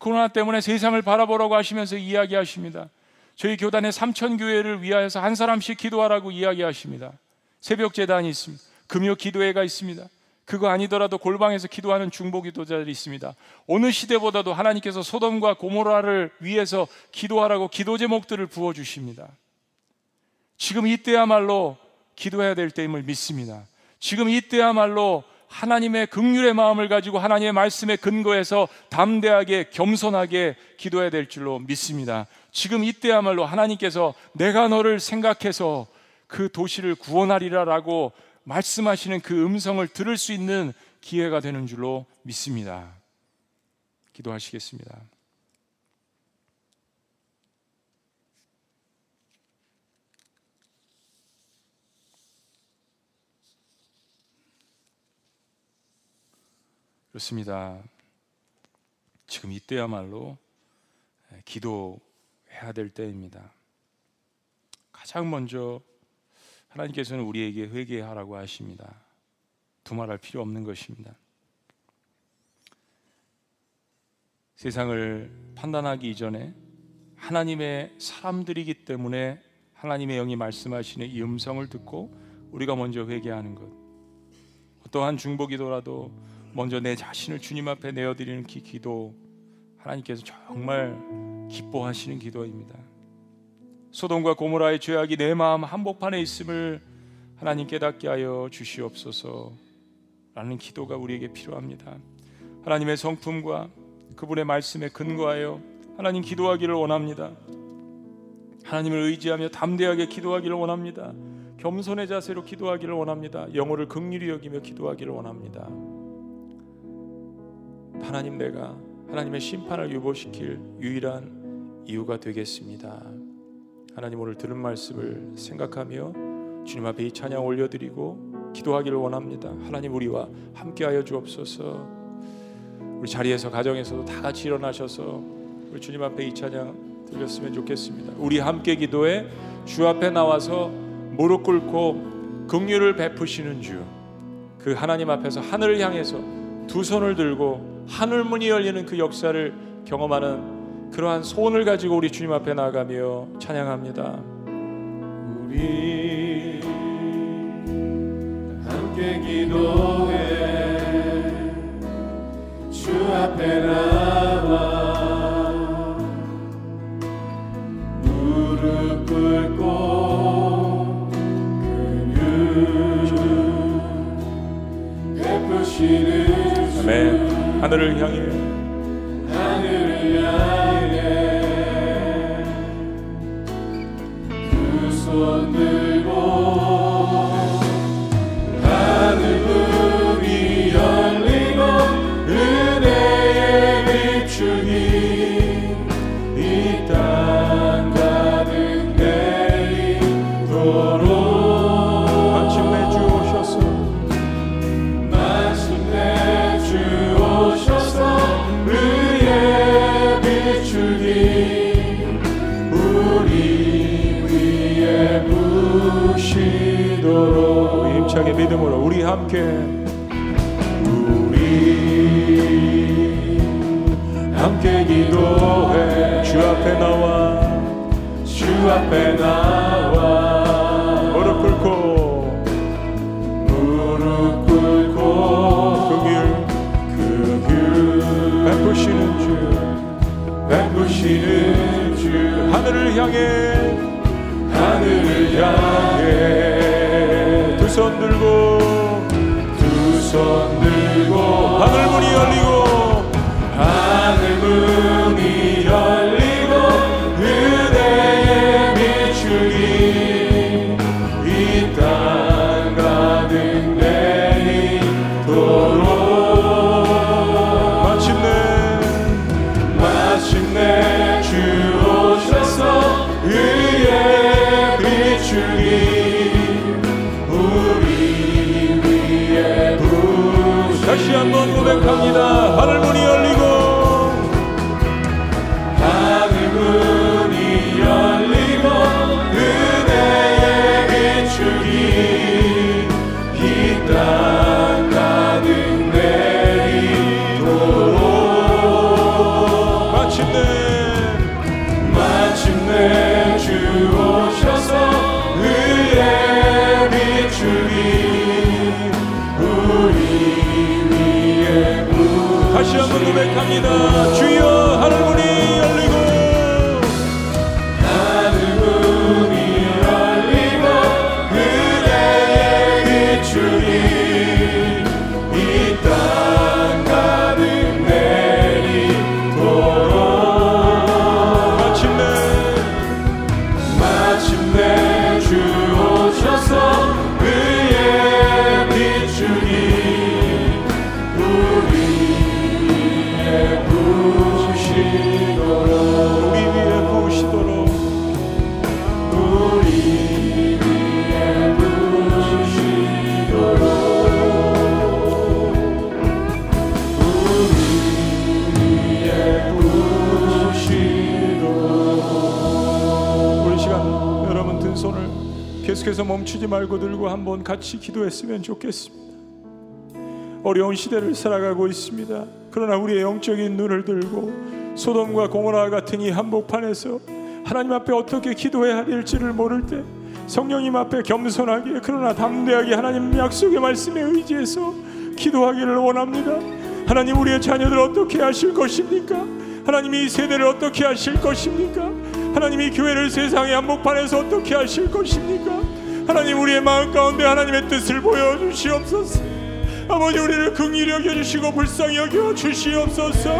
코로나 때문에 세상을 바라보라고 하시면서 이야기하십니다. 저희 교단의 삼천 교회를 위하여서 한 사람씩 기도하라고 이야기하십니다. 새벽 재단이 있습니다. 금요 기도회가 있습니다. 그거 아니더라도 골방에서 기도하는 중보 기도자들이 있습니다. 어느 시대보다도 하나님께서 소돔과 고모라를 위해서 기도하라고 기도 제목들을 부어 주십니다. 지금 이때야말로 기도해야 될 때임을 믿습니다. 지금 이때야말로 하나님의 극률의 마음을 가지고 하나님의 말씀에 근거해서 담대하게 겸손하게 기도해야 될 줄로 믿습니다. 지금 이때야말로 하나님께서 내가 너를 생각해서 그 도시를 구원하리라라고 말씀하시는 그 음성을 들을 수 있는 기회가 되는 줄로 믿습니다. 기도하시겠습니다. 그렇습니다. 지금 이때야말로 기도해야 될 때입니다. 가장 먼저 하나님께서는 우리에게 회개하라고 하십니다. 두말할 필요 없는 것입니다. 세상을 판단하기 이전에 하나님의 사람들이기 때문에 하나님의 영이 말씀하시는 이 음성을 듣고 우리가 먼저 회개하는 것. 어떠한 중보기도라도 먼저 내 자신을 주님 앞에 내어드리는 기, 기도 하나님께서 정말 기뻐하시는 기도입니다. 소돔과 고모라의 죄악이 내 마음 한복판에 있음을 하나님 깨닫게 하여 주시옵소서 라는 기도가 우리에게 필요합니다. 하나님의 성품과 그분의 말씀에 근거하여 하나님 기도하기를 원합니다. 하나님을 의지하며 담대하게 기도하기를 원합니다. 겸손의 자세로 기도하기를 원합니다. 영혼을 극률히 여기며 기도하기를 원합니다. 하나님 내가 하나님의 심판을 유보시킬 유일한 이유가 되겠습니다. 하나님 오늘 들은 말씀을 생각하며 주님 앞에 이 찬양 올려드리고 기도하기를 원합니다. 하나님 우리와 함께하여 주옵소서. 우리 자리에서 가정에서도 다 같이 일어나셔서 우리 주님 앞에 이 찬양 들렸으면 좋겠습니다. 우리 함께 기도해 주 앞에 나와서 무릎 꿇고 긍휼을 베푸시는 주. 그 하나님 앞에서 하늘을 향해서 두 손을 들고 하늘 문이 열리는 그 역사를 경험하는 그러한 소원을 가지고 우리 주님 앞에 나가며 찬양합니다. 우리 함께 기도해 주 앞에 나와 무릎 꿇고 그늘 베푸시는 아멘. 하늘을 향해. 하늘을 향해. 두손 함께. 우리 함께 기도해. 주 앞에 나와. 주 앞에 나와. 무릎 꿇고. 무릎 꿇고. 그길 그길. 베푸시는 주. 베푸시는 주. 하늘을 향해. 하늘을 향해. 두 손 들고 두손 들고 하늘 문이 열리고 하늘 문이 열리고 주여 계속해서 멈추지 말고 들고 한번 같이 기도했으면 좋겠습니다. 어려운 시대를 살아가고 있습니다. 그러나 우리의 영적인 눈을 들고 소돔과 고모라 같은 이 한복판에서 하나님 앞에 어떻게 기도해야 될지를 모를 때 성령님 앞에 겸손하게 그러나 담대하게 하나님 약속의 말씀에 의지해서 기도하기를 원합니다. 하나님 우리의 자녀들 어떻게 하실 것입니까? 하나님이 이 세대를 어떻게 하실 것입니까? 하나님이 교회를 세상의 한복판에서 어떻게 하실 것입니까? 하나님 우리의 마음 가운데 하나님의 뜻을 보여주시옵소서. 아버지 우리를 긍휼히 여겨주시고 불쌍히 여겨주시옵소서.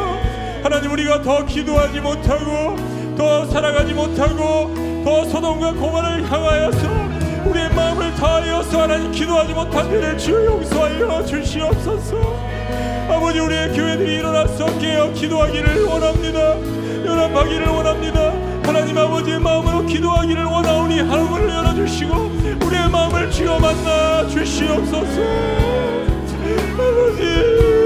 하나님 우리가 더 기도하지 못하고 더 살아가지 못하고 더 소돔과 고만을 향하여서 우리의 마음을 다하여서 하나님 기도하지 못한 일을 주 용서하여 주시옵소서. 아버지 우리의 교회들이 일어나서 깨어 기도하기를 원합니다. 연합하기를 원합니다. 아버지의 마음으로 기도하기를 원하오니 하늘을 열어주시고 우리의 마음을 쥐어 만나 주시옵소서. 아버지.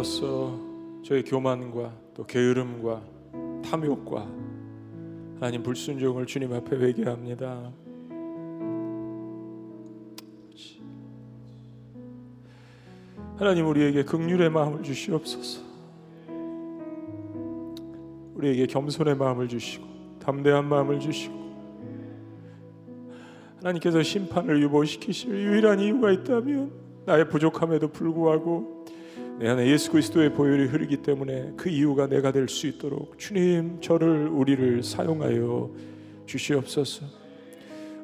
목회자로서 저의 교만과 또 게으름과 탐욕과 하나님 불순종을 주님 앞에 회개합니다. 하나님 우리에게 극률의 마음을 주시옵소서. 우리에게 겸손의 마음을 주시고 담대한 마음을 주시고 하나님께서 심판을 유보시키실 유일한 이유가 있다면 나의 부족함에도 불구하고 내 안에 예수 그리스도의 보혈이 흐르기 때문에 그 이유가 내가 될 수 있도록 주님 저를 우리를 사용하여 주시옵소서.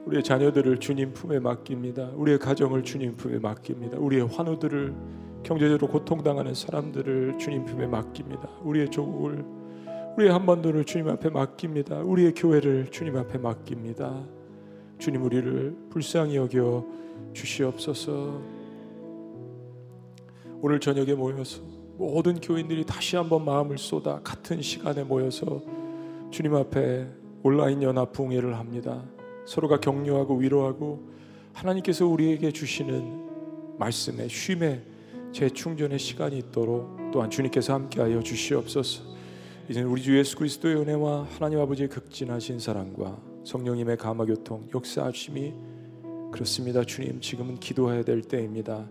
우리의 자녀들을 주님 품에 맡깁니다. 우리의 가정을 주님 품에 맡깁니다. 우리의 환우들을 경제적으로 고통당하는 사람들을 주님 품에 맡깁니다. 우리의 조국을 우리의 한반도를 주님 앞에 맡깁니다. 우리의 교회를 주님 앞에 맡깁니다. 주님 우리를 불쌍히 여겨 주시옵소서. 오늘 저녁에 모여서 모든 교인들이 다시 한번 마음을 쏟아 같은 시간에 모여서 주님 앞에 온라인 연합 붕회를 합니다. 서로가 격려하고 위로하고 하나님께서 우리에게 주시는 말씀의 쉼의 재충전의 시간이 있도록 또한 주님께서 함께하여 주시옵소서. 이제 우리 주 예수 그리스도의 은혜와 하나님 아버지의 극진하신 사랑과 성령님의 감화 교통 역사하심이 그렇습니다. 주님 지금은 기도해야 될 때입니다.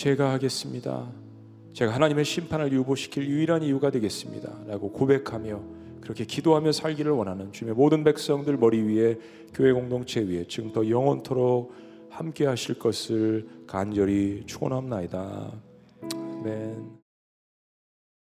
제가 하겠습니다. 제가 하나님의 심판을 유보시킬 유일한 이유가 되겠습니다. 라고 고백하며 그렇게 기도하며 살기를 원하는 주님의 모든 백성들 머리 위에 교회 공동체 위에 지금부터 영원토록 함께 하실 것을 간절히 축원합나이다. 아멘.